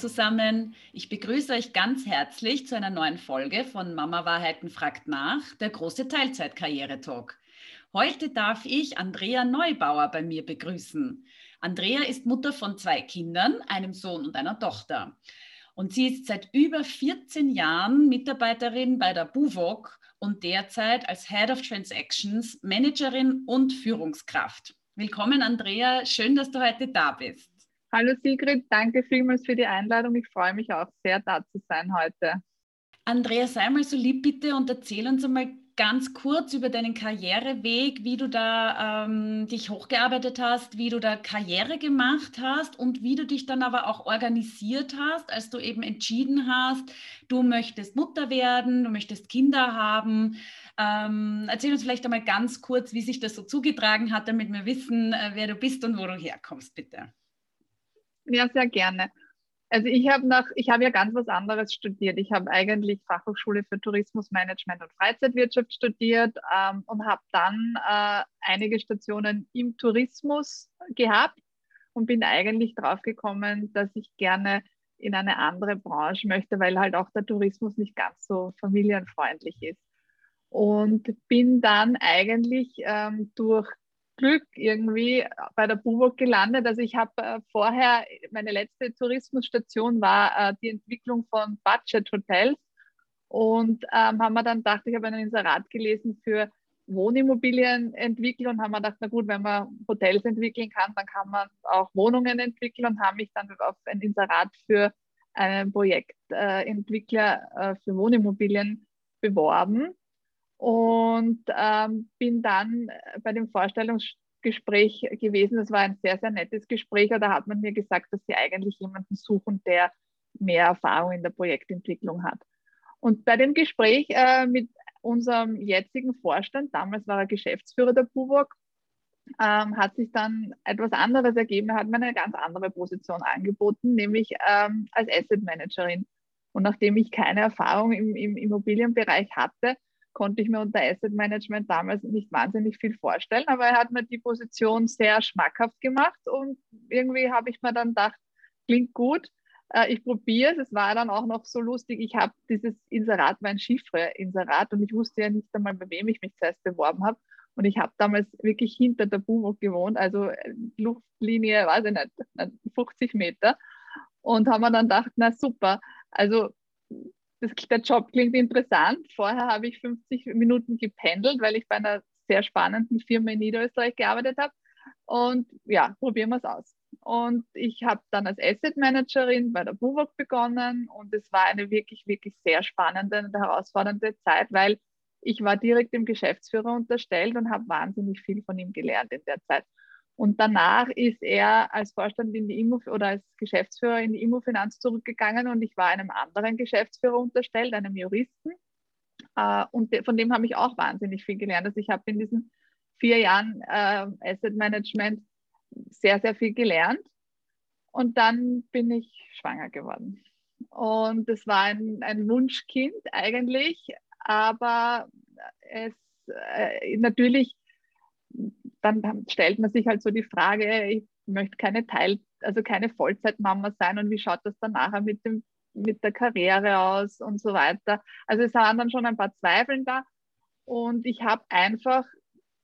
zusammen. Ich begrüße euch ganz herzlich zu einer neuen Folge von Mama Wahrheiten fragt nach, der große Teilzeitkarriere-Talk. Heute darf ich Andrea Neubauer bei mir begrüßen. Andrea ist Mutter von zwei Kindern, einem Sohn und einer Tochter. Und sie ist seit über 14 Jahren Mitarbeiterin bei der BUWOG und derzeit als Head of Transactions, Managerin und Führungskraft. Willkommen, Andrea. Schön, dass du heute da bist. Hallo Sigrid, danke vielmals für die Einladung. Ich freue mich auch sehr, da zu sein heute. Andrea, sei mal so lieb bitte und erzähl uns einmal ganz kurz über deinen Karriereweg, wie du da ähm, dich hochgearbeitet hast, wie du da Karriere gemacht hast und wie du dich dann aber auch organisiert hast, als du eben entschieden hast, du möchtest Mutter werden, du möchtest Kinder haben. Ähm, erzähl uns vielleicht einmal ganz kurz, wie sich das so zugetragen hat, damit wir wissen, äh, wer du bist und wo du herkommst, bitte. Ja, sehr gerne. Also ich habe nach, ich habe ja ganz was anderes studiert. Ich habe eigentlich Fachhochschule für Tourismusmanagement und Freizeitwirtschaft studiert ähm, und habe dann äh, einige Stationen im Tourismus gehabt und bin eigentlich drauf gekommen, dass ich gerne in eine andere Branche möchte, weil halt auch der Tourismus nicht ganz so familienfreundlich ist. Und bin dann eigentlich ähm, durch Glück irgendwie bei der BUWOG gelandet. Also ich habe äh, vorher, meine letzte Tourismusstation war äh, die Entwicklung von Budget-Hotels und ähm, haben wir dann gedacht, ich habe einen Inserat gelesen für Wohnimmobilien entwickeln und haben wir gedacht, na gut, wenn man Hotels entwickeln kann, dann kann man auch Wohnungen entwickeln und haben mich dann auf ein Inserat für einen Projektentwickler äh, für Wohnimmobilien beworben und ähm, bin dann bei dem Vorstellungsgespräch gewesen. Das war ein sehr, sehr nettes Gespräch. Da hat man mir gesagt, dass sie eigentlich jemanden suchen, der mehr Erfahrung in der Projektentwicklung hat. Und bei dem Gespräch äh, mit unserem jetzigen Vorstand, damals war er Geschäftsführer der BUWOG, ähm, hat sich dann etwas anderes ergeben. Er hat mir eine ganz andere Position angeboten, nämlich ähm, als Asset Managerin. Und nachdem ich keine Erfahrung im, im Immobilienbereich hatte, konnte ich mir unter Asset Management damals nicht wahnsinnig viel vorstellen, aber er hat mir die Position sehr schmackhaft gemacht und irgendwie habe ich mir dann gedacht, klingt gut, äh, ich probiere es. Es war dann auch noch so lustig, ich habe dieses Inserat, mein Chiffre-Inserat und ich wusste ja nicht einmal, bei wem ich mich zuerst beworben habe. Und ich habe damals wirklich hinter der BUMO gewohnt, also äh, Luftlinie, weiß ich nicht, 50 Meter. Und haben mir dann gedacht, na super, also das, der Job klingt interessant. Vorher habe ich 50 Minuten gependelt, weil ich bei einer sehr spannenden Firma in Niederösterreich gearbeitet habe. Und ja, probieren wir es aus. Und ich habe dann als Asset Managerin bei der BUWOG begonnen und es war eine wirklich, wirklich sehr spannende und herausfordernde Zeit, weil ich war direkt dem Geschäftsführer unterstellt und habe wahnsinnig viel von ihm gelernt in der Zeit. Und danach ist er als Vorstand in die Immo oder als Geschäftsführer in die Immofinanz zurückgegangen und ich war einem anderen Geschäftsführer unterstellt, einem Juristen. Äh, und von dem habe ich auch wahnsinnig viel gelernt. Also ich habe in diesen vier Jahren äh, Asset Management sehr, sehr viel gelernt. Und dann bin ich schwanger geworden. Und das war ein, ein Wunschkind eigentlich, aber es äh, natürlich dann stellt man sich halt so die Frage, ich möchte keine Teil, also keine Vollzeitmama sein und wie schaut das dann nachher mit dem mit der Karriere aus und so weiter. Also es waren dann schon ein paar Zweifel da und ich habe einfach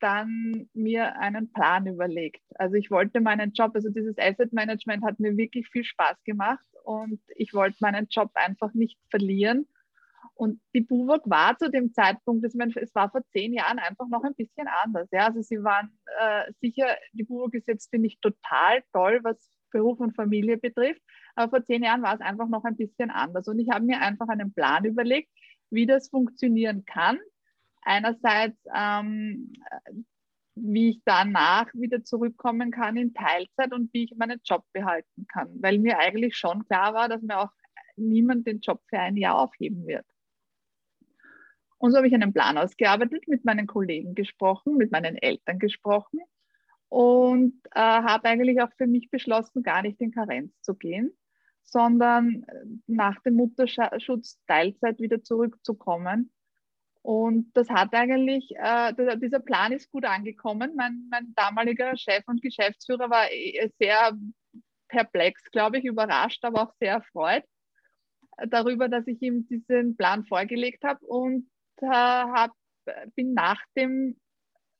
dann mir einen Plan überlegt. Also ich wollte meinen Job, also dieses Asset Management hat mir wirklich viel Spaß gemacht und ich wollte meinen Job einfach nicht verlieren und die Buwok war zu dem Zeitpunkt, das, es war vor zehn Jahren einfach noch ein bisschen anders. Ja? Also sie waren äh, sicher, die Buwok ist jetzt, finde ich, total toll, was Beruf und Familie betrifft. Aber vor zehn Jahren war es einfach noch ein bisschen anders. Und ich habe mir einfach einen Plan überlegt, wie das funktionieren kann. Einerseits, ähm, wie ich danach wieder zurückkommen kann in Teilzeit und wie ich meinen Job behalten kann. Weil mir eigentlich schon klar war, dass mir auch niemand den Job für ein Jahr aufheben wird. Und so habe ich einen Plan ausgearbeitet, mit meinen Kollegen gesprochen, mit meinen Eltern gesprochen und äh, habe eigentlich auch für mich beschlossen, gar nicht in Karenz zu gehen, sondern äh, nach dem Mutterschutz Teilzeit wieder zurückzukommen. Und das hat eigentlich, äh, dieser Plan ist gut angekommen. Mein, mein damaliger Chef und Geschäftsführer war äh, sehr perplex, glaube ich, überrascht, aber auch sehr erfreut äh, darüber, dass ich ihm diesen Plan vorgelegt habe und hab, bin nach dem,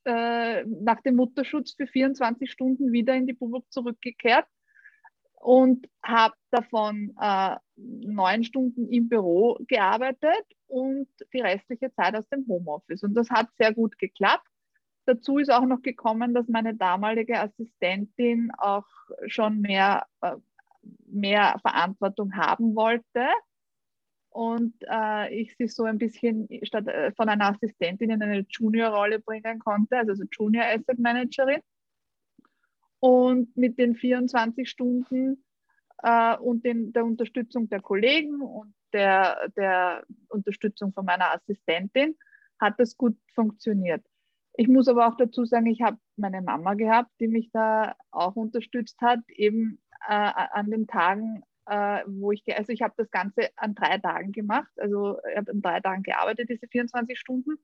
äh, nach dem Mutterschutz für 24 Stunden wieder in die Bubuk zurückgekehrt und habe davon äh, neun Stunden im Büro gearbeitet und die restliche Zeit aus dem Homeoffice. Und das hat sehr gut geklappt. Dazu ist auch noch gekommen, dass meine damalige Assistentin auch schon mehr, äh, mehr Verantwortung haben wollte und äh, ich sie so ein bisschen statt äh, von einer Assistentin in eine Junior-Rolle bringen konnte, also Junior Asset Managerin. Und mit den 24 Stunden äh, und den, der Unterstützung der Kollegen und der, der Unterstützung von meiner Assistentin hat das gut funktioniert. Ich muss aber auch dazu sagen, ich habe meine Mama gehabt, die mich da auch unterstützt hat, eben äh, an den Tagen, äh, wo ich, also ich habe das Ganze an drei Tagen gemacht, also ich habe an drei Tagen gearbeitet, diese 24 Stunden.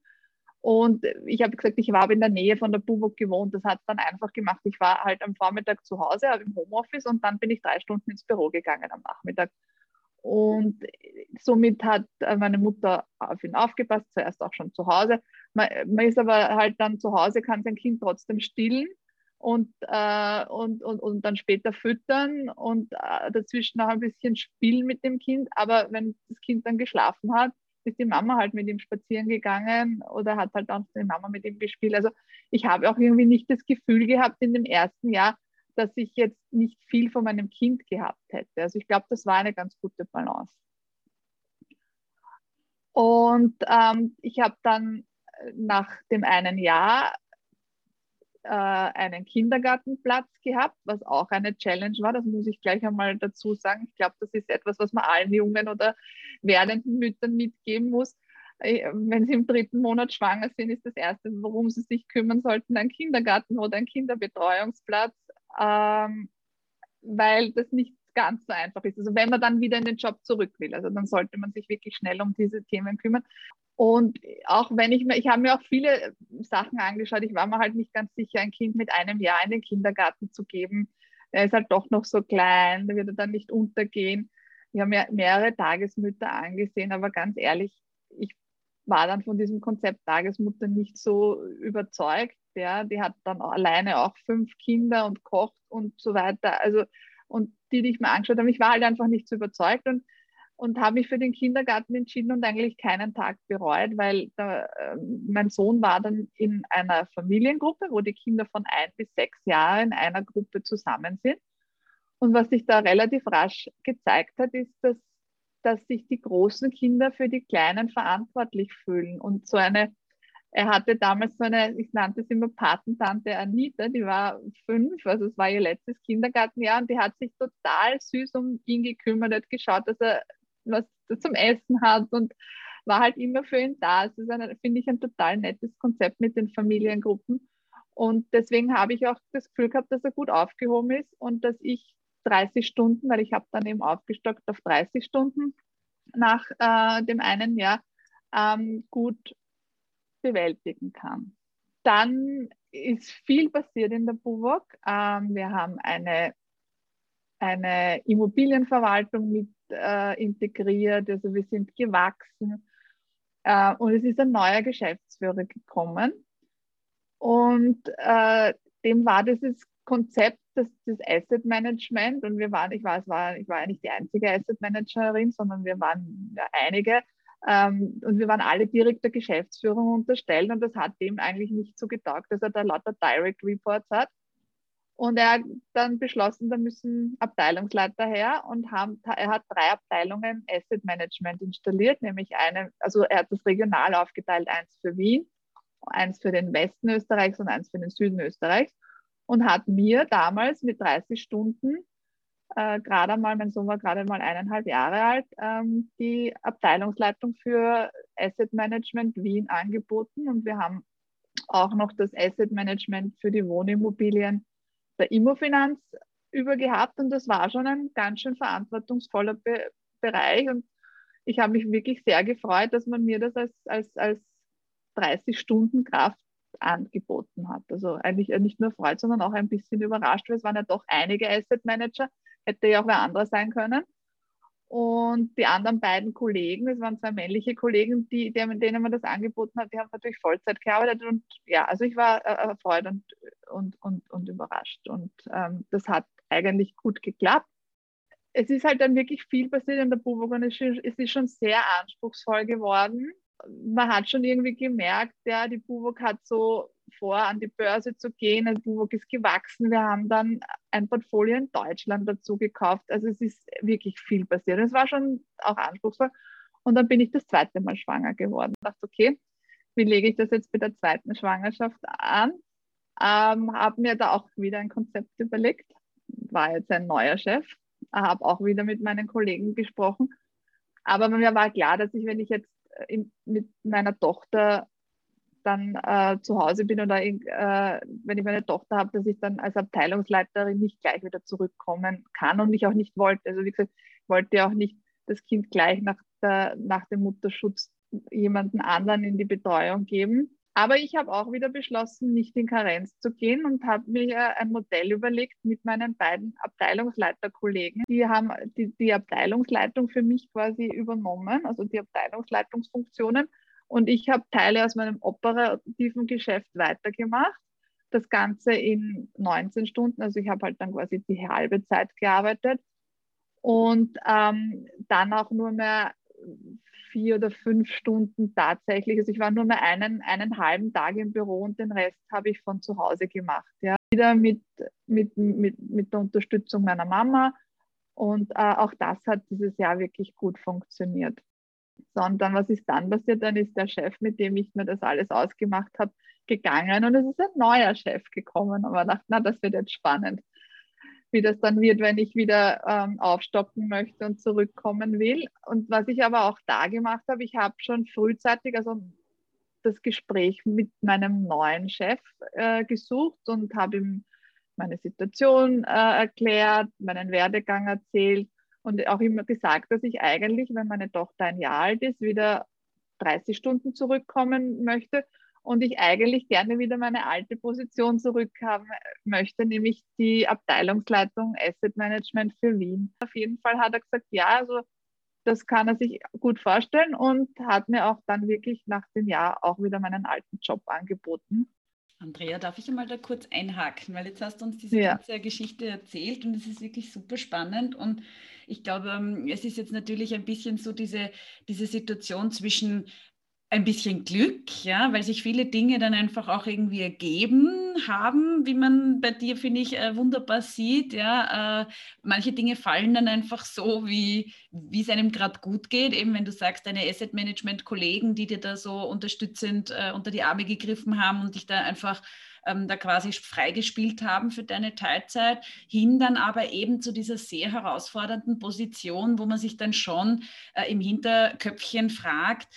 Und ich habe gesagt, ich habe in der Nähe von der Bubok gewohnt. Das hat es dann einfach gemacht. Ich war halt am Vormittag zu Hause, im Homeoffice und dann bin ich drei Stunden ins Büro gegangen am Nachmittag. Und somit hat äh, meine Mutter auf ihn aufgepasst, zuerst auch schon zu Hause. Man, man ist aber halt dann zu Hause, kann sein Kind trotzdem stillen und, äh, und, und, und dann später füttern und äh, dazwischen noch ein bisschen spielen mit dem Kind. Aber wenn das Kind dann geschlafen hat, ist die Mama halt mit ihm spazieren gegangen oder hat halt auch die Mama mit ihm gespielt. Also ich habe auch irgendwie nicht das Gefühl gehabt in dem ersten Jahr, dass ich jetzt nicht viel von meinem Kind gehabt hätte. Also ich glaube, das war eine ganz gute Balance. Und ähm, ich habe dann nach dem einen Jahr äh, einen Kindergartenplatz gehabt, was auch eine Challenge war. Das muss ich gleich einmal dazu sagen. Ich glaube, das ist etwas, was man allen jungen oder werdenden Müttern mitgeben muss. Äh, wenn sie im dritten Monat schwanger sind, ist das Erste, worum sie sich kümmern sollten, ein Kindergarten oder ein Kinderbetreuungsplatz, ähm, weil das nicht ganz so einfach ist. Also wenn man dann wieder in den Job zurück will, also dann sollte man sich wirklich schnell um diese Themen kümmern. Und auch wenn ich mir, ich habe mir auch viele Sachen angeschaut, ich war mir halt nicht ganz sicher, ein Kind mit einem Jahr in den Kindergarten zu geben. Er ist halt doch noch so klein, da wird er dann nicht untergehen. Ich habe mir mehrere Tagesmütter angesehen, aber ganz ehrlich, ich war dann von diesem Konzept Tagesmutter nicht so überzeugt. Ja, die hat dann alleine auch fünf Kinder und kocht und so weiter. Also, und die, die ich mir angeschaut habe, ich war halt einfach nicht so überzeugt. Und und habe mich für den Kindergarten entschieden und eigentlich keinen Tag bereut, weil da, äh, mein Sohn war dann in einer Familiengruppe, wo die Kinder von ein bis sechs Jahren in einer Gruppe zusammen sind. Und was sich da relativ rasch gezeigt hat, ist, dass, dass sich die großen Kinder für die Kleinen verantwortlich fühlen. Und so eine, er hatte damals so eine, ich nannte es immer Patentante Anita, die war fünf, also es war ihr letztes Kindergartenjahr und die hat sich total süß um ihn gekümmert, hat geschaut, dass er was zum Essen hat und war halt immer für ihn da. Das ist, finde ich, ein total nettes Konzept mit den Familiengruppen. Und deswegen habe ich auch das Gefühl gehabt, dass er gut aufgehoben ist und dass ich 30 Stunden, weil ich habe dann eben aufgestockt auf 30 Stunden nach äh, dem einen Jahr, ähm, gut bewältigen kann. Dann ist viel passiert in der BUWOG. Ähm, wir haben eine, eine Immobilienverwaltung mit äh, integriert, also wir sind gewachsen. Äh, und es ist ein neuer Geschäftsführer gekommen. Und äh, dem war dieses Konzept des, des Asset Management und wir waren, ich war, es war, ich war ja nicht die einzige Asset Managerin, sondern wir waren ja einige ähm, und wir waren alle direkt der Geschäftsführung unterstellt und das hat dem eigentlich nicht so getaugt, dass er da lauter Direct Reports hat. Und er hat dann beschlossen, da müssen Abteilungsleiter her und haben, er hat drei Abteilungen Asset Management installiert, nämlich eine, also er hat das regional aufgeteilt, eins für Wien, eins für den Westen Österreichs und eins für den Süden Österreichs und hat mir damals mit 30 Stunden, äh, gerade mal, mein Sohn war gerade mal eineinhalb Jahre alt, ähm, die Abteilungsleitung für Asset Management Wien angeboten. Und wir haben auch noch das Asset Management für die Wohnimmobilien der Immofinanz übergehabt. Und das war schon ein ganz schön verantwortungsvoller Be Bereich. Und ich habe mich wirklich sehr gefreut, dass man mir das als, als, als 30 Stunden Kraft angeboten hat. Also eigentlich nicht nur freut, sondern auch ein bisschen überrascht, weil es waren ja doch einige Asset Manager, hätte ja auch wer anderer sein können. Und die anderen beiden Kollegen, das waren zwei männliche Kollegen, die, denen man das angeboten hat, die haben natürlich Vollzeit gearbeitet. Und ja, also ich war äh, erfreut und, und, und, und überrascht. Und ähm, das hat eigentlich gut geklappt. Es ist halt dann wirklich viel passiert in der Buburg und es ist schon sehr anspruchsvoll geworden. Man hat schon irgendwie gemerkt, ja, die Buburg hat so vor, an die Börse zu gehen. Also Buwok ist gewachsen. Wir haben dann ein Portfolio in Deutschland dazu gekauft. Also es ist wirklich viel passiert. Es war schon auch anspruchsvoll. Und dann bin ich das zweite Mal schwanger geworden. Ich dachte, okay, wie lege ich das jetzt bei der zweiten Schwangerschaft an? Ähm, habe mir da auch wieder ein Konzept überlegt. War jetzt ein neuer Chef. Habe auch wieder mit meinen Kollegen gesprochen. Aber mir war klar, dass ich, wenn ich jetzt in, mit meiner Tochter dann äh, zu Hause bin oder äh, wenn ich meine Tochter habe, dass ich dann als Abteilungsleiterin nicht gleich wieder zurückkommen kann und ich auch nicht wollte. Also wie gesagt, ich wollte auch nicht das Kind gleich nach, der, nach dem Mutterschutz jemanden anderen in die Betreuung geben. Aber ich habe auch wieder beschlossen, nicht in Karenz zu gehen und habe mir ein Modell überlegt mit meinen beiden Abteilungsleiterkollegen. Die haben die, die Abteilungsleitung für mich quasi übernommen, also die Abteilungsleitungsfunktionen und ich habe Teile aus meinem operativen Geschäft weitergemacht. Das Ganze in 19 Stunden. Also ich habe halt dann quasi die halbe Zeit gearbeitet. Und ähm, dann auch nur mehr vier oder fünf Stunden tatsächlich. Also ich war nur mehr einen, einen halben Tag im Büro und den Rest habe ich von zu Hause gemacht. Ja. Wieder mit, mit, mit, mit der Unterstützung meiner Mama. Und äh, auch das hat dieses Jahr wirklich gut funktioniert sondern was ist dann passiert? Dann ist der Chef, mit dem ich mir das alles ausgemacht habe, gegangen und es ist ein neuer Chef gekommen. Und man dachte, na, das wird jetzt spannend, wie das dann wird, wenn ich wieder ähm, aufstocken möchte und zurückkommen will. Und was ich aber auch da gemacht habe, ich habe schon frühzeitig, also das Gespräch mit meinem neuen Chef äh, gesucht und habe ihm meine Situation äh, erklärt, meinen Werdegang erzählt und auch immer gesagt, dass ich eigentlich, wenn meine Tochter ein Jahr alt ist, wieder 30 Stunden zurückkommen möchte und ich eigentlich gerne wieder meine alte Position zurückhaben möchte, nämlich die Abteilungsleitung Asset Management für Wien. Auf jeden Fall hat er gesagt, ja, also das kann er sich gut vorstellen und hat mir auch dann wirklich nach dem Jahr auch wieder meinen alten Job angeboten. Andrea, darf ich einmal da kurz einhaken, weil jetzt hast du uns diese ja. ganze Geschichte erzählt und es ist wirklich super spannend und ich glaube, ähm, es ist jetzt natürlich ein bisschen so diese, diese Situation zwischen ein bisschen Glück, ja, weil sich viele Dinge dann einfach auch irgendwie ergeben haben, wie man bei dir, finde ich, äh, wunderbar sieht. Ja, äh, manche Dinge fallen dann einfach so, wie, es einem gerade gut geht. Eben wenn du sagst, deine Asset Management-Kollegen, die dir da so unterstützend äh, unter die Arme gegriffen haben und dich da einfach ähm, da quasi freigespielt haben für deine Teilzeit, hin dann aber eben zu dieser sehr herausfordernden Position, wo man sich dann schon äh, im Hinterköpfchen fragt,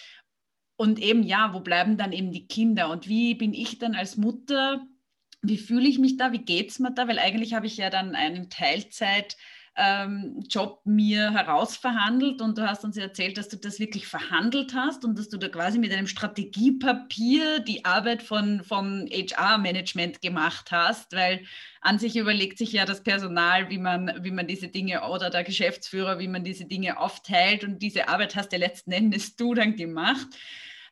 und eben, ja, wo bleiben dann eben die Kinder? Und wie bin ich dann als Mutter? Wie fühle ich mich da? Wie geht es mir da? Weil eigentlich habe ich ja dann einen Teilzeit- ähm, mir herausverhandelt und du hast uns erzählt, dass du das wirklich verhandelt hast und dass du da quasi mit einem Strategiepapier die Arbeit von, vom HR-Management gemacht hast, weil an sich überlegt sich ja das Personal, wie man, wie man diese Dinge oder der Geschäftsführer, wie man diese Dinge aufteilt und diese Arbeit hast ja letzten Endes du dann gemacht.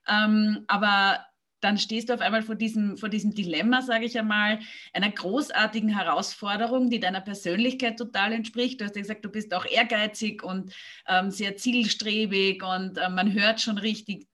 Ähm, aber dann stehst du auf einmal vor diesem, vor diesem Dilemma, sage ich einmal, einer großartigen Herausforderung, die deiner Persönlichkeit total entspricht. Du hast ja gesagt, du bist auch ehrgeizig und ähm, sehr zielstrebig und äh, man hört schon richtig,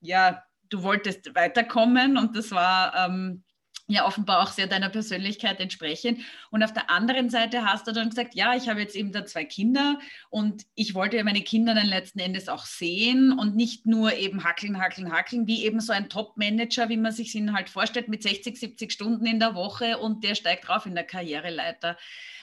ja, du wolltest weiterkommen und das war ähm, ja offenbar auch sehr deiner Persönlichkeit entsprechen. Und auf der anderen Seite hast du dann gesagt, ja, ich habe jetzt eben da zwei Kinder und ich wollte ja meine Kinder dann letzten Endes auch sehen und nicht nur eben hackeln, hackeln, hackeln, wie eben so ein Top-Manager, wie man sich ihn halt vorstellt, mit 60, 70 Stunden in der Woche und der steigt drauf in der Karriereleiter.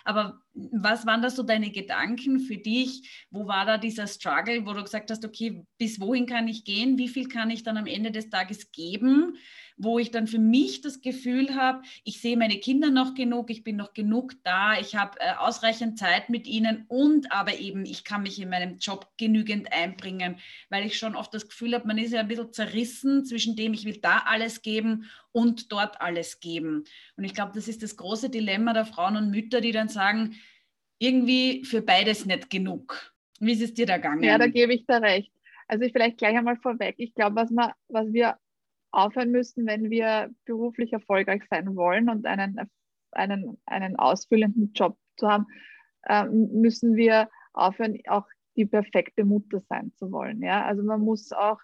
Aber was waren da so deine Gedanken für dich? Wo war da dieser Struggle, wo du gesagt hast, okay, bis wohin kann ich gehen? Wie viel kann ich dann am Ende des Tages geben? wo ich dann für mich das Gefühl habe, ich sehe meine Kinder noch genug, ich bin noch genug da, ich habe äh, ausreichend Zeit mit ihnen und aber eben, ich kann mich in meinem Job genügend einbringen, weil ich schon oft das Gefühl habe, man ist ja ein bisschen zerrissen zwischen dem, ich will da alles geben und dort alles geben. Und ich glaube, das ist das große Dilemma der Frauen und Mütter, die dann sagen, irgendwie für beides nicht genug. Wie ist es dir da gegangen? Ja, da gebe ich da recht. Also ich vielleicht gleich einmal vorweg. Ich glaube, was, was wir aufhören müssen, wenn wir beruflich erfolgreich sein wollen und einen, einen, einen ausfüllenden Job zu haben, äh, müssen wir aufhören, auch die perfekte Mutter sein zu wollen. Ja? Also man muss auch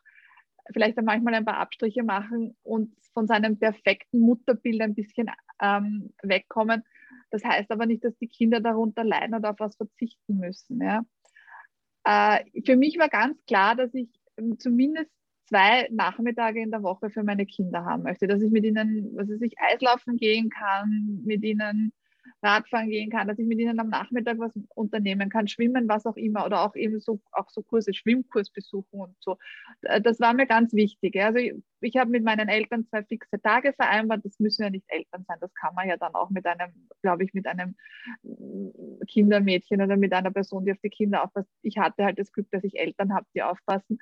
vielleicht auch manchmal ein paar Abstriche machen und von seinem perfekten Mutterbild ein bisschen ähm, wegkommen. Das heißt aber nicht, dass die Kinder darunter leiden oder auf was verzichten müssen. Ja? Äh, für mich war ganz klar, dass ich zumindest zwei Nachmittage in der Woche für meine Kinder haben möchte, dass ich mit ihnen, was weiß ich, Eislaufen gehen kann, mit ihnen Radfahren gehen kann, dass ich mit ihnen am Nachmittag was unternehmen kann, schwimmen, was auch immer, oder auch eben so, auch so Kurse, Schwimmkurs besuchen und so. Äh, das war mir ganz wichtig. Also ich, ich habe mit meinen Eltern zwei fixe Tage vereinbart. Das müssen ja nicht Eltern sein. Das kann man ja dann auch mit einem, glaube ich, mit einem mm, Kindermädchen oder mit einer Person, die auf die Kinder aufpasst. Ich hatte halt das Glück, dass ich Eltern habe, die aufpassen.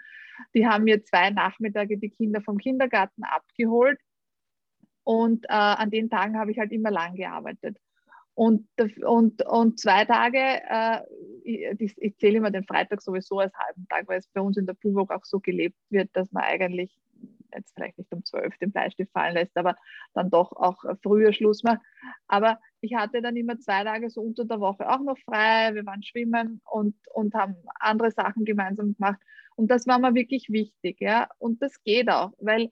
Die haben mir zwei Nachmittage die Kinder vom Kindergarten abgeholt. Und äh, an den Tagen habe ich halt immer lang gearbeitet. Und, und, und zwei Tage, äh, ich, ich, zähle immer den Freitag sowieso als halben Tag, weil es bei uns in der Buwok auch so gelebt wird, dass man eigentlich jetzt vielleicht nicht um zwölf den Bleistift fallen lässt, aber dann doch auch früher Schluss macht. Aber ich hatte dann immer zwei Tage so unter der Woche auch noch frei. Wir waren schwimmen und, und haben andere Sachen gemeinsam gemacht. Und das war mir wirklich wichtig. Ja? Und das geht auch, weil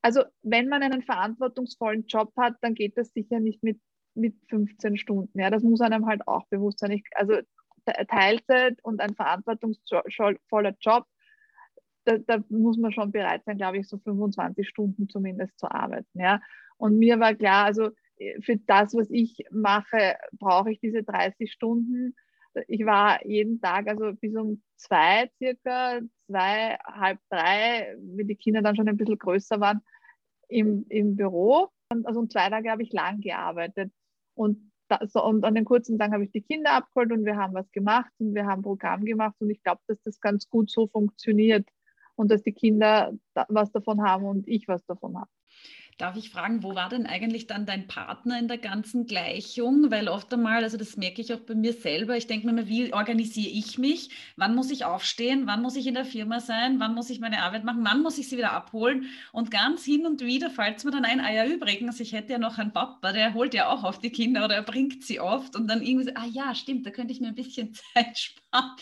also wenn man einen verantwortungsvollen Job hat, dann geht das sicher nicht mit mit 15 Stunden. Ja, das muss einem halt auch bewusst sein. Ich, also Teilzeit und ein verantwortungsvoller Job, da, da, muss man schon bereit sein, glaube ich, so 25 Stunden zumindest zu arbeiten. Ja. Und mir war klar, also für das, was ich mache, brauche ich diese 30 Stunden. Ich war jeden Tag, also bis um zwei circa, zwei, halb drei, wie die Kinder dann schon ein bisschen größer waren, im, im Büro. Also um zwei Tage habe ich lang gearbeitet. Und, das, und an den kurzen Tagen habe ich die Kinder abgeholt und wir haben was gemacht und wir haben Programm gemacht und ich glaube, dass das ganz gut so funktioniert und dass die Kinder was davon haben und ich was davon habe. Darf ich fragen, wo war denn eigentlich dann dein Partner in der ganzen Gleichung? Weil oft einmal, also das merke ich auch bei mir selber, ich denke mir immer, wie organisiere ich mich? Wann muss ich aufstehen? Wann muss ich in der Firma sein? Wann muss ich meine Arbeit machen? Wann muss ich sie wieder abholen? Und ganz hin und wieder fällt es mir dann ein, ah ja, übrigens, ich hätte ja noch einen Papa, der holt ja auch auf die Kinder oder er bringt sie oft und dann irgendwie so, ah ja, stimmt, da könnte ich mir ein bisschen Zeit sparen.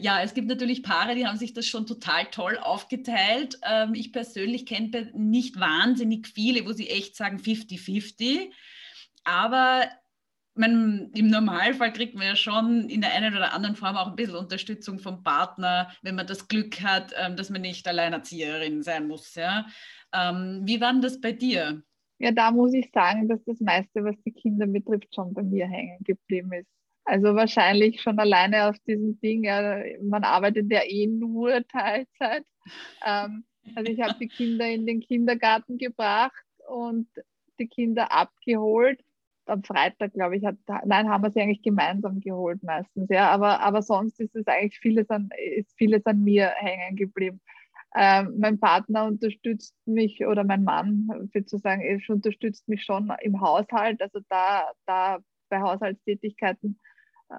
Ja, es gibt natürlich Paare, die haben sich das schon total toll aufgeteilt. Ähm, ich persönlich kenne nicht wahnsinnig viele, wo sie echt sagen 50-50. Aber man, im Normalfall kriegt man ja schon in der einen oder anderen Form auch ein bisschen Unterstützung vom Partner, wenn man das Glück hat, ähm, dass man nicht Alleinerzieherin sein muss. Ja? Ähm, wie war denn das bei dir? Ja, da muss ich sagen, dass das meiste, was die Kinder betrifft, schon bei mir hängen geblieben ist. Also wahrscheinlich schon alleine auf diesem Ding, ja, man arbeitet ja eh nur Teilzeit. Ähm, also ich habe die Kinder in den Kindergarten gebracht und die Kinder abgeholt. Am Freitag, glaube ich, hat, nein, haben wir sie eigentlich gemeinsam geholt meistens, ja. Aber, aber sonst ist es eigentlich vieles an, ist vieles an mir hängen geblieben. Ähm, mein Partner unterstützt mich oder mein Mann, würde ich sagen, unterstützt mich schon im Haushalt. Also da, da bei Haushaltstätigkeiten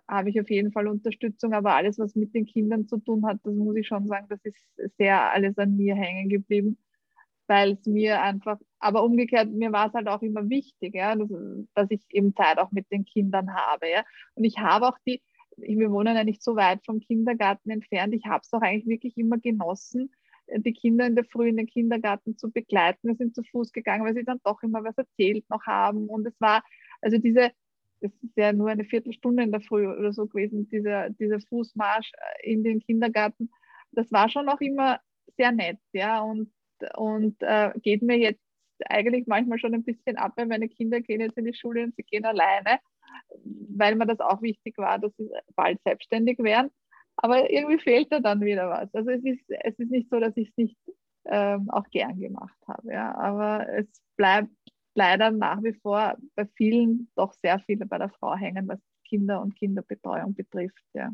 habe ich auf jeden Fall Unterstützung, aber alles, was mit den Kindern zu tun hat, das muss ich schon sagen, das ist sehr alles an mir hängen geblieben, weil es mir einfach, aber umgekehrt, mir war es halt auch immer wichtig, ja, dass, dass ich eben Zeit auch mit den Kindern habe. Ja. Und ich habe auch die, wir wohnen ja nicht so weit vom Kindergarten entfernt, ich habe es auch eigentlich wirklich immer genossen, die Kinder in der Früh in den Kindergarten zu begleiten. Wir sind zu Fuß gegangen, weil sie dann doch immer was erzählt noch haben. Und es war, also diese, das ist ja nur eine Viertelstunde in der Früh oder so gewesen, dieser, dieser Fußmarsch äh, in den Kindergarten. Das war schon auch immer sehr nett, ja, und, und äh, geht mir jetzt eigentlich manchmal schon ein bisschen ab, weil meine Kinder gehen jetzt in die Schule und sie gehen alleine, weil mir das auch wichtig war, dass sie bald selbstständig werden. Aber irgendwie fehlt da dann wieder was. Also es ist, es ist nicht so, dass ich es nicht ähm, auch gern gemacht habe, ja, aber es bleibt leider nach wie vor bei vielen doch sehr viele bei der Frau hängen, was Kinder und Kinderbetreuung betrifft. Ja.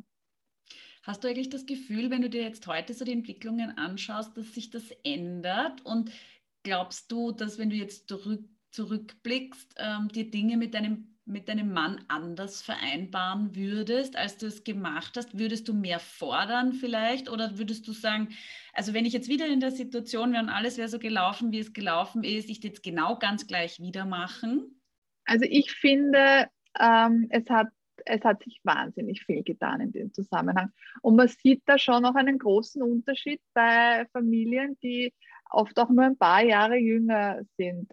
Hast du eigentlich das Gefühl, wenn du dir jetzt heute so die Entwicklungen anschaust, dass sich das ändert? Und glaubst du, dass wenn du jetzt zurück, zurückblickst, ähm, dir Dinge mit deinem mit deinem Mann anders vereinbaren würdest, als du es gemacht hast? Würdest du mehr fordern vielleicht oder würdest du sagen, also wenn ich jetzt wieder in der Situation wäre und alles wäre so gelaufen, wie es gelaufen ist, ich jetzt genau ganz gleich wieder machen? Also ich finde, ähm, es, hat, es hat sich wahnsinnig viel getan in dem Zusammenhang. Und man sieht da schon noch einen großen Unterschied bei Familien, die oft auch nur ein paar Jahre jünger sind.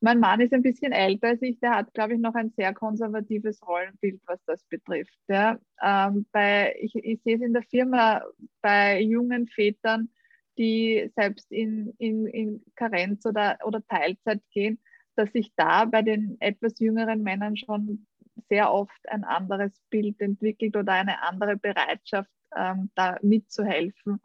Mein Mann ist ein bisschen älter als ich, der hat, glaube ich, noch ein sehr konservatives Rollenbild, was das betrifft. Ja. Ähm, bei, ich, ich sehe es in der Firma bei jungen Vätern, die selbst in, in, in Karenz oder, oder Teilzeit gehen, dass sich da bei den etwas jüngeren Männern schon sehr oft ein anderes Bild entwickelt oder eine andere Bereitschaft, ähm, da mitzuhelfen.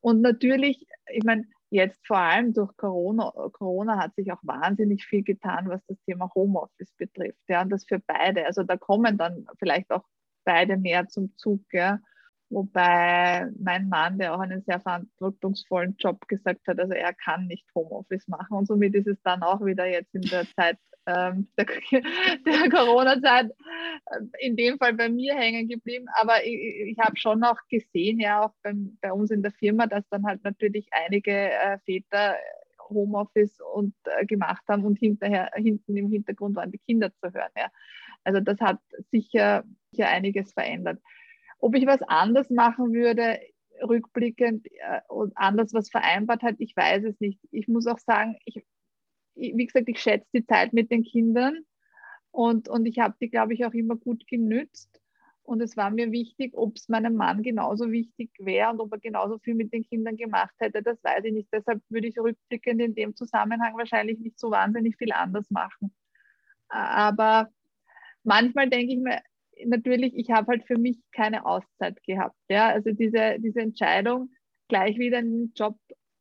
Und natürlich, ich meine, jetzt vor allem durch Corona, Corona hat sich auch wahnsinnig viel getan, was das Thema Homeoffice betrifft. Ja, und das für beide. Also da kommen dann vielleicht auch beide mehr zum Zug. Ja. Wobei mein Mann, der auch einen sehr verantwortungsvollen Job gesagt hat, also er kann nicht Homeoffice machen. Und somit ist es dann auch wieder jetzt in der Zeit ähm, der, der Corona-Zeit äh, in dem Fall bei mir hängen geblieben. Aber ich, ich habe schon auch gesehen, ja auch beim, bei uns in der Firma, dass dann halt natürlich einige äh, Väter Homeoffice und äh, gemacht haben und hinterher hinten im Hintergrund waren die Kinder zu hören. Ja. Also das hat sicher, sicher einiges verändert. Ob ich was anders machen würde, rückblickend äh, und anders was vereinbart hat, ich weiß es nicht. Ich muss auch sagen, ich, wie gesagt, ich schätze die Zeit mit den Kindern und, und ich habe die, glaube ich, auch immer gut genützt. Und es war mir wichtig, ob es meinem Mann genauso wichtig wäre und ob er genauso viel mit den Kindern gemacht hätte, das weiß ich nicht. Deshalb würde ich rückblickend in dem Zusammenhang wahrscheinlich nicht so wahnsinnig viel anders machen. Aber manchmal denke ich mir, natürlich, ich habe halt für mich keine Auszeit gehabt. Ja? Also diese, diese Entscheidung, gleich wieder in den Job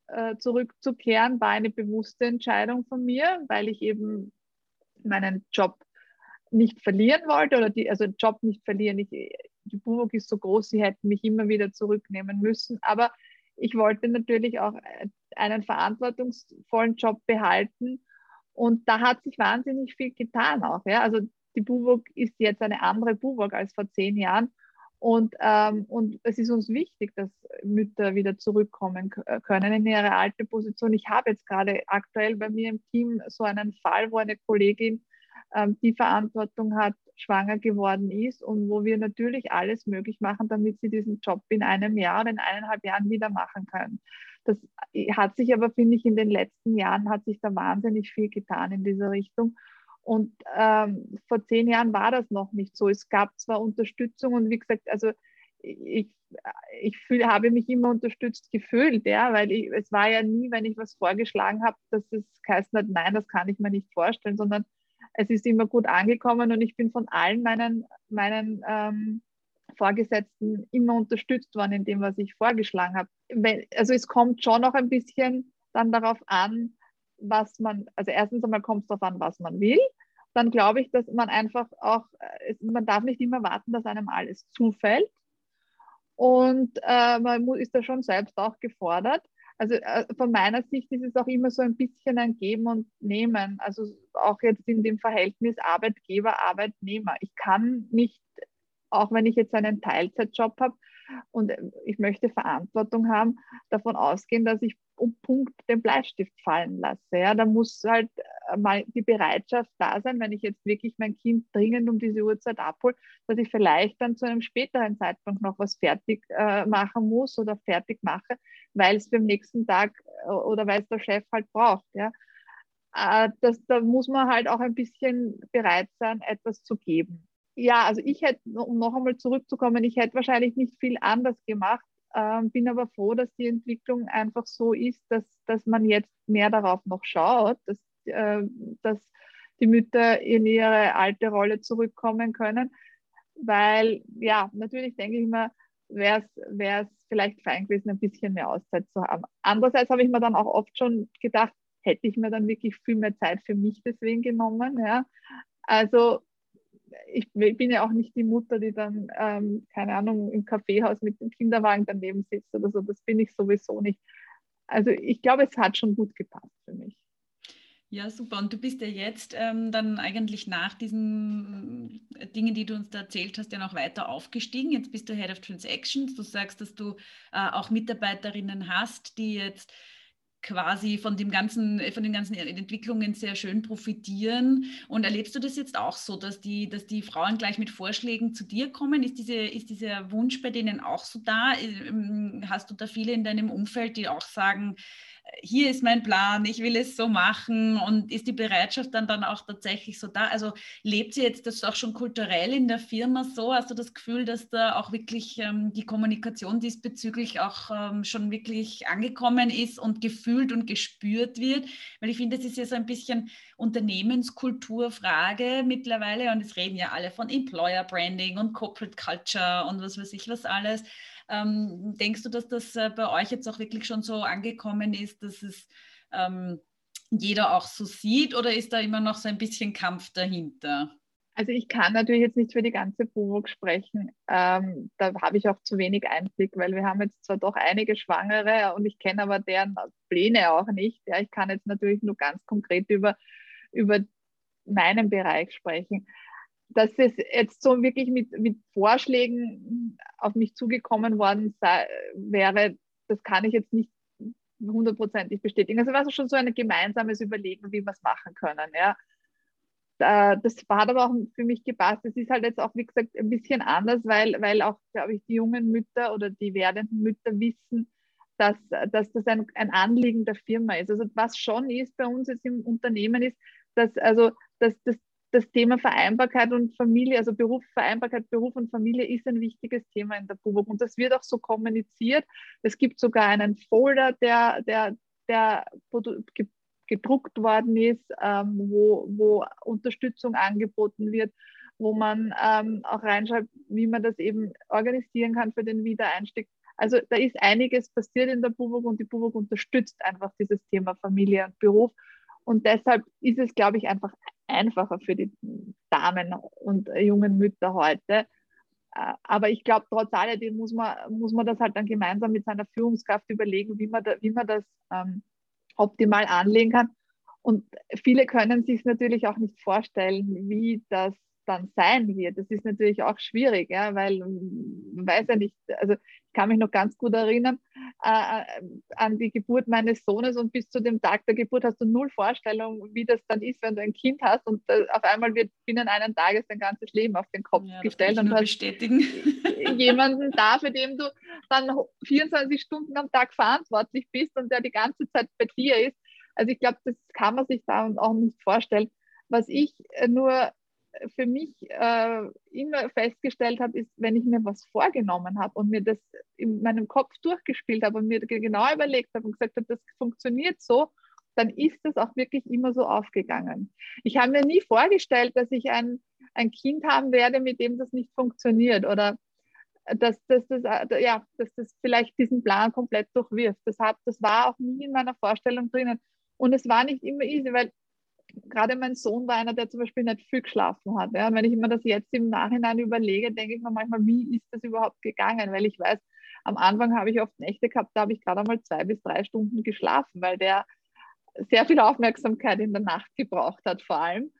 äh, zurückzukehren, war eine bewusste Entscheidung von mir, weil ich eben meinen Job nicht verlieren wollte oder die, also Job nicht verlieren. Ich, die Buwok ist so groß, sie hätten mich immer wieder zurücknehmen müssen. Aber ich wollte natürlich auch einen verantwortungsvollen Job behalten. Und da hat sich wahnsinnig viel getan auch. Ja? Also die Buwok ist jetzt eine andere Buwok als vor zehn Jahren. Und, ähm, und es ist uns wichtig, dass Mütter wieder zurückkommen äh, können in ihre alte Position. Ich habe jetzt gerade aktuell bei mir im Team so einen Fall, wo eine Kollegin ähm, die Verantwortung hat, schwanger geworden ist und wo wir natürlich alles möglich machen, damit sie diesen Job in einem Jahr oder in eineinhalb Jahren wieder machen können. Das hat sich aber, finde ich, in den letzten Jahren hat sich da wahnsinnig viel getan in dieser Richtung. Und ähm, vor zehn Jahren war das noch nicht so. Es gab zwar Unterstützung und wie gesagt, also ich, ich fühl, habe mich immer unterstützt gefühlt, ja, weil ich, es war ja nie, wenn ich was vorgeschlagen habe, dass es geheißen hat, nein, das kann ich mir nicht vorstellen, sondern es ist immer gut angekommen und ich bin von allen meinen, meinen ähm, Vorgesetzten immer unterstützt worden in dem, was ich vorgeschlagen habe. Also es kommt schon noch ein bisschen dann darauf an, was man, also erstens einmal kommt es darauf an, was man will. Dann glaube ich, dass man einfach auch, äh, man darf nicht immer warten, dass einem alles zufällt. Und äh, man ist da schon selbst auch gefordert. Also äh, von meiner Sicht ist es auch immer so ein bisschen ein Geben und Nehmen. Also auch jetzt in dem Verhältnis Arbeitgeber, Arbeitnehmer. Ich kann nicht, auch wenn ich jetzt einen Teilzeitjob habe und ich möchte Verantwortung haben, davon ausgehen, dass ich um Punkt den Bleistift fallen lasse. Ja, da muss halt äh, mal die Bereitschaft da sein, wenn ich jetzt wirklich mein Kind dringend um diese Uhrzeit abhole, dass ich vielleicht dann zu einem späteren Zeitpunkt noch was fertig äh, machen muss oder fertig mache, weil es beim nächsten Tag äh, oder weil es der Chef halt braucht. Ja. Äh, das, da muss man halt auch ein bisschen bereit sein, etwas zu geben. Ja, also ich hätte, um noch einmal zurückzukommen, ich hätte wahrscheinlich nicht viel anders gemacht, ähm, bin aber froh, dass die Entwicklung einfach so ist, dass, dass man jetzt mehr darauf noch schaut, dass, äh, dass die Mütter in ihre alte Rolle zurückkommen können. Weil, ja, natürlich denke ich mir, wäre es vielleicht fein gewesen, ein bisschen mehr Auszeit zu haben. Andererseits habe ich mir dann auch oft schon gedacht, hätte ich mir dann wirklich viel mehr Zeit für mich deswegen genommen. Ja. Also ich bin ja auch nicht die Mutter, die dann, ähm, keine Ahnung, im Kaffeehaus mit dem Kinderwagen daneben sitzt oder so. Das bin ich sowieso nicht. Also ich glaube, es hat schon gut gepasst für mich. Ja, super. Und du bist ja jetzt ähm, dann eigentlich nach diesen äh, Dingen, die du uns da erzählt hast, ja noch weiter aufgestiegen. Jetzt bist du Head of Transactions. Du sagst, dass du äh, auch Mitarbeiterinnen hast, die jetzt quasi von dem ganzen, von den ganzen Entwicklungen sehr schön profitieren. Und erlebst du das jetzt auch so, dass die, dass die Frauen gleich mit Vorschlägen zu dir kommen? Ist, diese, ist dieser Wunsch bei denen auch so da? Ähm, hast du da viele in deinem Umfeld, die auch sagen, hier ist mein Plan, ich will es so machen und ist die Bereitschaft dann, dann auch tatsächlich so da? Also lebt sie jetzt das auch schon kulturell in der Firma so? Hast du das Gefühl, dass da auch wirklich ähm, die Kommunikation diesbezüglich auch ähm, schon wirklich angekommen ist und gefühlt und gespürt wird? Weil ich finde, das ist ja so ein bisschen Unternehmenskulturfrage mittlerweile und es reden ja alle von Employer Branding und Corporate Culture und was weiß ich was alles. Ähm, denkst du, dass das äh, bei euch jetzt auch wirklich schon so angekommen ist, dass es ähm, jeder auch so sieht oder ist da immer noch so ein bisschen Kampf dahinter? Also ich kann natürlich jetzt nicht für die ganze BUWOG sprechen. Ähm, da habe ich auch zu wenig Einblick, weil wir haben jetzt zwar doch einige Schwangere und ich kenne aber deren Pläne auch nicht. Ja, ich kann jetzt natürlich nur ganz konkret über, über meinen Bereich sprechen dass es jetzt so wirklich mit, mit Vorschlägen auf mich zugekommen worden sei, wäre, das kann ich jetzt nicht hundertprozentig bestätigen. Also war es schon so ein gemeinsames Überlegen, wie wir es machen können. Ja. Das hat aber auch für mich gepasst. Es ist halt jetzt auch, wie gesagt, ein bisschen anders, weil, weil auch, glaube ich, die jungen Mütter oder die werdenden Mütter wissen, dass, dass das ein, ein Anliegen der Firma ist. Also was schon ist bei uns jetzt im Unternehmen ist, dass also dass das das Thema Vereinbarkeit und Familie, also Beruf, Vereinbarkeit, Beruf und Familie ist ein wichtiges Thema in der BUWOG und das wird auch so kommuniziert. Es gibt sogar einen Folder, der, der, der gedruckt worden ist, ähm, wo, wo Unterstützung angeboten wird, wo man ähm, auch reinschreibt, wie man das eben organisieren kann für den Wiedereinstieg. Also da ist einiges passiert in der BUWOG und die BUWOG unterstützt einfach dieses Thema Familie und Beruf. Und deshalb ist es, glaube ich, einfach einfacher für die Damen und jungen Mütter heute. Äh, aber ich glaube, trotz alledem muss man, muss man das halt dann gemeinsam mit seiner Führungskraft überlegen, wie man, da, wie man das ähm, optimal anlegen kann. Und viele können sich natürlich auch nicht vorstellen, wie das dann sein wird. Das ist natürlich auch schwierig, ja, weil man weiß ja nicht, also ich kann mich noch ganz gut erinnern äh, an die Geburt meines Sohnes und bis zu dem Tag der Geburt hast du null Vorstellung, wie das dann ist, wenn du ein Kind hast und äh, auf einmal wird binnen einem Tages dein ganzes Leben auf den Kopf ja, gestellt und du hast bestätigen. jemanden da, für den du dann 24 Stunden am Tag verantwortlich bist und der die ganze Zeit bei dir ist. Also ich glaube, das kann man sich da auch nicht vorstellen. Was ich nur für mich äh, immer festgestellt habe, ist, wenn ich mir was vorgenommen habe und mir das in meinem Kopf durchgespielt habe und mir genau überlegt habe und gesagt habe, das funktioniert so, dann ist das auch wirklich immer so aufgegangen. Ich habe mir nie vorgestellt, dass ich ein, ein Kind haben werde, mit dem das nicht funktioniert oder dass, dass, das, äh, ja, dass das vielleicht diesen Plan komplett durchwirft. Das, hat, das war auch nie in meiner Vorstellung drinnen. Und es war nicht immer easy, weil gerade mein Sohn war einer, der zum Beispiel nicht viel geschlafen hat. Ja. Und wenn ich mir das jetzt im Nachhinein überlege, denke ich mir manchmal, wie ist das überhaupt gegangen? Weil ich weiß, am Anfang habe ich oft Nächte gehabt, da habe ich gerade einmal zwei bis drei Stunden geschlafen, weil der sehr viel Aufmerksamkeit in der Nacht gebraucht hat, vor allem.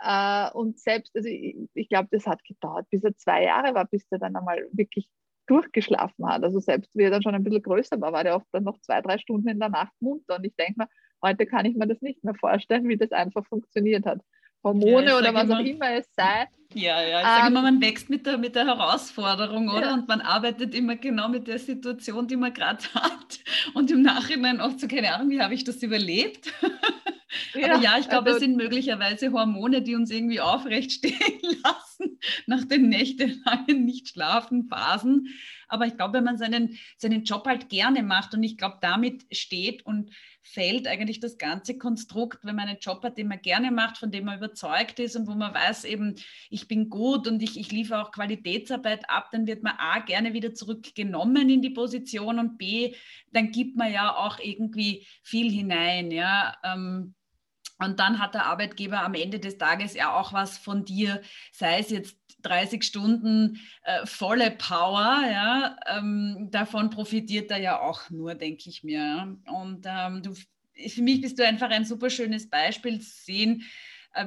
Äh, und selbst, also ich, ich glaube, das hat gedauert, bis er zwei Jahre war, bis er dann einmal wirklich durchgeschlafen hat. Also selbst wie er dann schon ein bisschen größer war, war der oft dann noch zwei, drei Stunden in der Nacht munter. Und ich denke mir, Heute kann ich mir das nicht mehr vorstellen, wie das einfach funktioniert hat. Hormone ja, oder was immer, auch immer es sei. Ja, ja, ich ähm, sage immer, man wächst mit der, mit der Herausforderung, oder? Ja. Und man arbeitet immer genau mit der Situation, die man gerade hat. Und im Nachhinein oft so, keine Ahnung, wie habe ich das überlebt? Ja, Aber ja, ich glaube, also, es sind möglicherweise Hormone, die uns irgendwie aufrecht stehen lassen nach den nächtelangen Nicht-Schlafen-Phasen. Aber ich glaube, wenn man seinen, seinen Job halt gerne macht und ich glaube, damit steht und fällt eigentlich das ganze Konstrukt, wenn man einen Job hat, den man gerne macht, von dem man überzeugt ist und wo man weiß eben, ich bin gut und ich, ich liefere auch Qualitätsarbeit ab, dann wird man A gerne wieder zurückgenommen in die Position und B, dann gibt man ja auch irgendwie viel hinein. Ja. Ähm, und dann hat der Arbeitgeber am Ende des Tages ja auch was von dir, sei es jetzt 30 Stunden äh, volle Power, ja, ähm, davon profitiert er ja auch nur, denke ich mir. Und ähm, du für mich bist du einfach ein super schönes Beispiel zu sehen,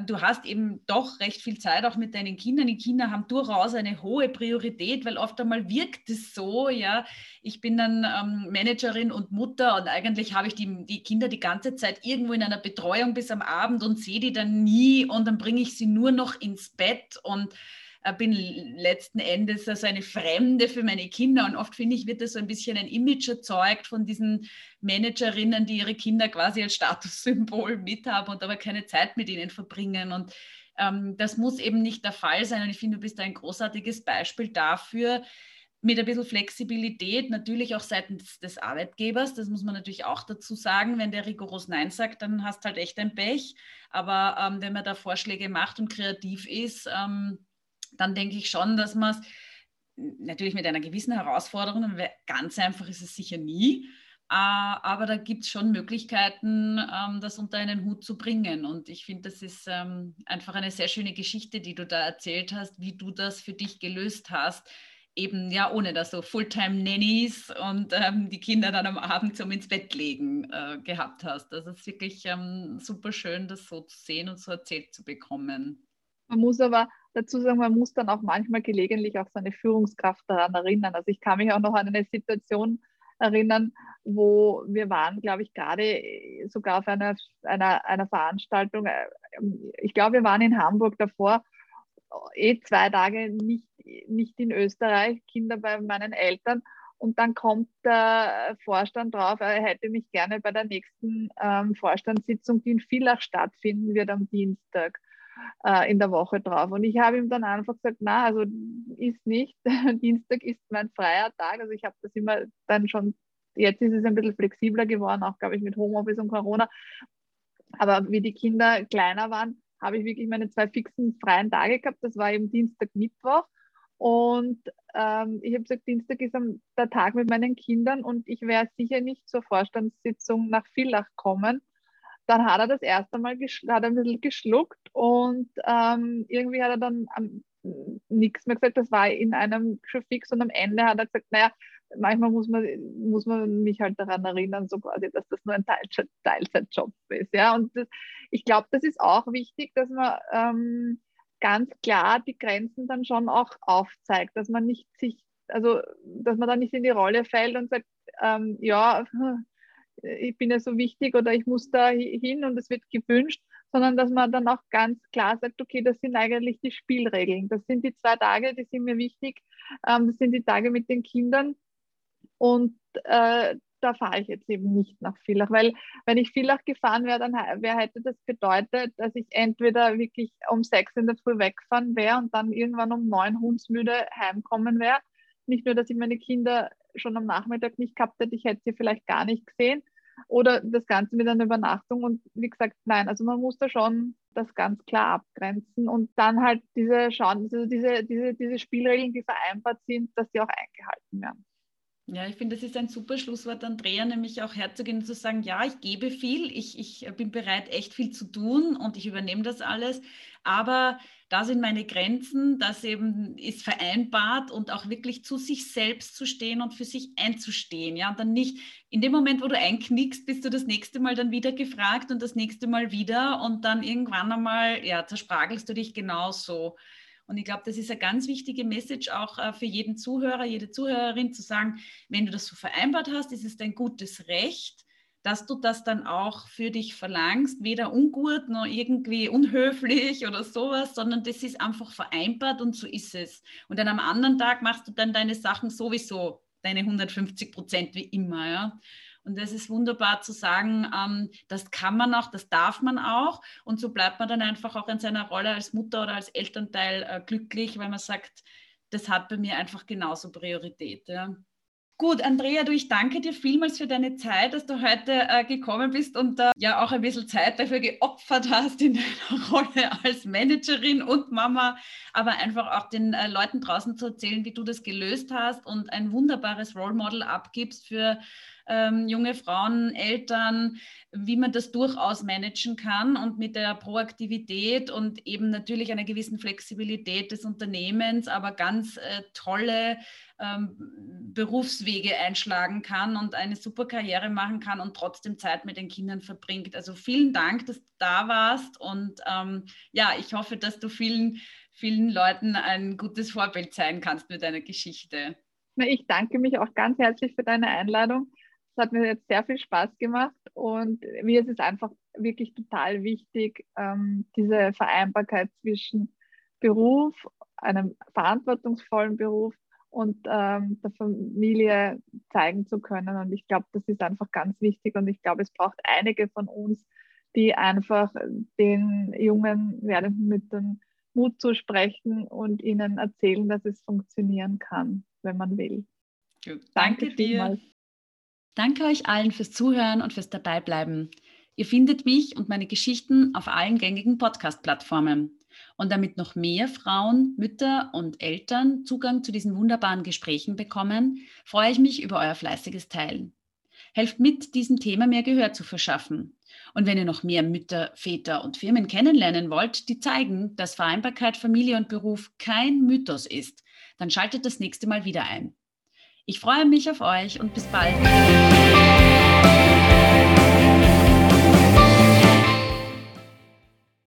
du hast eben doch recht viel Zeit auch mit deinen Kindern. Die Kinder haben durchaus eine hohe Priorität, weil oft einmal wirkt es so, ja, ich bin dann ähm, Managerin und Mutter und eigentlich habe ich die, die Kinder die ganze Zeit irgendwo in einer Betreuung bis am Abend und sehe die dann nie und dann bringe ich sie nur noch ins Bett und bin letzten Endes also eine Fremde für meine Kinder. Und oft finde ich, wird da so ein bisschen ein Image erzeugt von diesen Managerinnen, die ihre Kinder quasi als Statussymbol mithaben und aber keine Zeit mit ihnen verbringen. Und ähm, das muss eben nicht der Fall sein. Und ich finde, du bist ein großartiges Beispiel dafür, mit ein bisschen Flexibilität, natürlich auch seitens des Arbeitgebers, das muss man natürlich auch dazu sagen, wenn der rigoros Nein sagt, dann hast halt echt ein Pech. Aber ähm, wenn man da Vorschläge macht und kreativ ist, ähm, dann denke ich schon, dass man es natürlich mit einer gewissen Herausforderung, ganz einfach ist es sicher nie, äh, aber da gibt es schon Möglichkeiten, ähm, das unter einen Hut zu bringen. Und ich finde, das ist ähm, einfach eine sehr schöne Geschichte, die du da erzählt hast, wie du das für dich gelöst hast. Eben ja, ohne dass so Fulltime-Nannies und ähm, die Kinder dann am Abend zum ins Bett legen äh, gehabt hast. Das ist wirklich super schön, das so zu sehen und so erzählt zu bekommen. Man muss aber dazu sagen, man muss dann auch manchmal gelegentlich auch seine Führungskraft daran erinnern. Also ich kann mich auch noch an eine Situation erinnern, wo wir waren, glaube ich, gerade sogar auf einer, einer, einer Veranstaltung. Ich glaube, wir waren in Hamburg davor, eh zwei Tage nicht, nicht in Österreich, Kinder bei meinen Eltern. Und dann kommt der Vorstand drauf, er hätte mich gerne bei der nächsten ähm, Vorstandssitzung, die in Villach stattfinden wird am Dienstag äh, in der Woche drauf. Und ich habe ihm dann einfach gesagt, na, also ist nicht, Dienstag ist mein freier Tag. Also ich habe das immer dann schon, jetzt ist es ein bisschen flexibler geworden, auch glaube ich mit Homeoffice und Corona. Aber wie die Kinder kleiner waren, habe ich wirklich meine zwei fixen freien Tage gehabt. Das war eben Dienstag, Mittwoch. Und ähm, ich habe gesagt, Dienstag ist der Tag mit meinen Kindern und ich werde sicher nicht zur Vorstandssitzung nach Villach kommen, dann hat er das erste Mal hat ein bisschen geschluckt und ähm, irgendwie hat er dann ähm, nichts mehr gesagt. Das war in einem schon fix und am Ende hat er gesagt, naja, manchmal muss man, muss man mich halt daran erinnern, so quasi, dass das nur ein Teilzeit, Teilzeitjob ist. Ja? Und das, ich glaube, das ist auch wichtig, dass man ähm, ganz klar die Grenzen dann schon auch aufzeigt, dass man nicht sich, also dass man da nicht in die Rolle fällt und sagt, ähm, ja, ich bin ja so wichtig oder ich muss da hin und es wird gewünscht, sondern dass man dann auch ganz klar sagt, okay, das sind eigentlich die Spielregeln. Das sind die zwei Tage, die sind mir wichtig. Ähm, das sind die Tage mit den Kindern. Und äh, da fahre ich jetzt eben nicht nach Villach, weil wenn ich Villach gefahren wäre, dann wär, hätte das bedeutet, dass ich entweder wirklich um sechs in der Früh wegfahren wäre und dann irgendwann um neun hundsmüde heimkommen wäre. Nicht nur, dass ich meine Kinder schon am Nachmittag nicht gehabt hätte, ich hätte sie vielleicht gar nicht gesehen. Oder das Ganze mit einer Übernachtung. Und wie gesagt, nein, also man muss da schon das ganz klar abgrenzen und dann halt diese schauen, also diese, diese, diese Spielregeln, die vereinbart sind, dass die auch eingehalten werden. Ja, ich finde, das ist ein super Schlusswort, Andrea, nämlich auch herzugehen und zu sagen, ja, ich gebe viel, ich, ich bin bereit, echt viel zu tun und ich übernehme das alles, aber da sind meine Grenzen, das eben ist vereinbart und auch wirklich zu sich selbst zu stehen und für sich einzustehen, ja, und dann nicht in dem Moment, wo du einknickst, bist du das nächste Mal dann wieder gefragt und das nächste Mal wieder und dann irgendwann einmal, ja, zerspragelst du dich genauso. Und ich glaube, das ist eine ganz wichtige Message auch äh, für jeden Zuhörer, jede Zuhörerin zu sagen, wenn du das so vereinbart hast, ist es dein gutes Recht, dass du das dann auch für dich verlangst, weder ungut noch irgendwie unhöflich oder sowas, sondern das ist einfach vereinbart und so ist es. Und dann am anderen Tag machst du dann deine Sachen sowieso, deine 150 Prozent wie immer, ja. Und das ist wunderbar zu sagen, ähm, das kann man auch, das darf man auch. Und so bleibt man dann einfach auch in seiner Rolle als Mutter oder als Elternteil äh, glücklich, weil man sagt, das hat bei mir einfach genauso Priorität. Ja. Gut, Andrea, du, ich danke dir vielmals für deine Zeit, dass du heute äh, gekommen bist und äh, ja auch ein bisschen Zeit dafür geopfert hast in deiner Rolle als Managerin und Mama, aber einfach auch den äh, Leuten draußen zu erzählen, wie du das gelöst hast und ein wunderbares Role Model abgibst für ähm, junge Frauen, Eltern, wie man das durchaus managen kann und mit der Proaktivität und eben natürlich einer gewissen Flexibilität des Unternehmens, aber ganz äh, tolle ähm, Berufswege einschlagen kann und eine super Karriere machen kann und trotzdem Zeit mit den Kindern verbringt. Also vielen Dank, dass du da warst und ähm, ja, ich hoffe, dass du vielen, vielen Leuten ein gutes Vorbild sein kannst mit deiner Geschichte. Ich danke mich auch ganz herzlich für deine Einladung. Es hat mir jetzt sehr viel Spaß gemacht und mir ist es einfach wirklich total wichtig, ähm, diese Vereinbarkeit zwischen Beruf, einem verantwortungsvollen Beruf und ähm, der Familie zeigen zu können. Und ich glaube, das ist einfach ganz wichtig. Und ich glaube, es braucht einige von uns, die einfach den jungen werdenden Müttern Mut zu sprechen und ihnen erzählen, dass es funktionieren kann, wenn man will. Danke, Danke dir. Vielmals. Danke euch allen fürs Zuhören und fürs Dabeibleiben. Ihr findet mich und meine Geschichten auf allen gängigen Podcast-Plattformen. Und damit noch mehr Frauen, Mütter und Eltern Zugang zu diesen wunderbaren Gesprächen bekommen, freue ich mich über euer fleißiges Teilen. Helft mit, diesem Thema mehr Gehör zu verschaffen. Und wenn ihr noch mehr Mütter, Väter und Firmen kennenlernen wollt, die zeigen, dass Vereinbarkeit Familie und Beruf kein Mythos ist, dann schaltet das nächste Mal wieder ein. Ich freue mich auf euch und bis bald.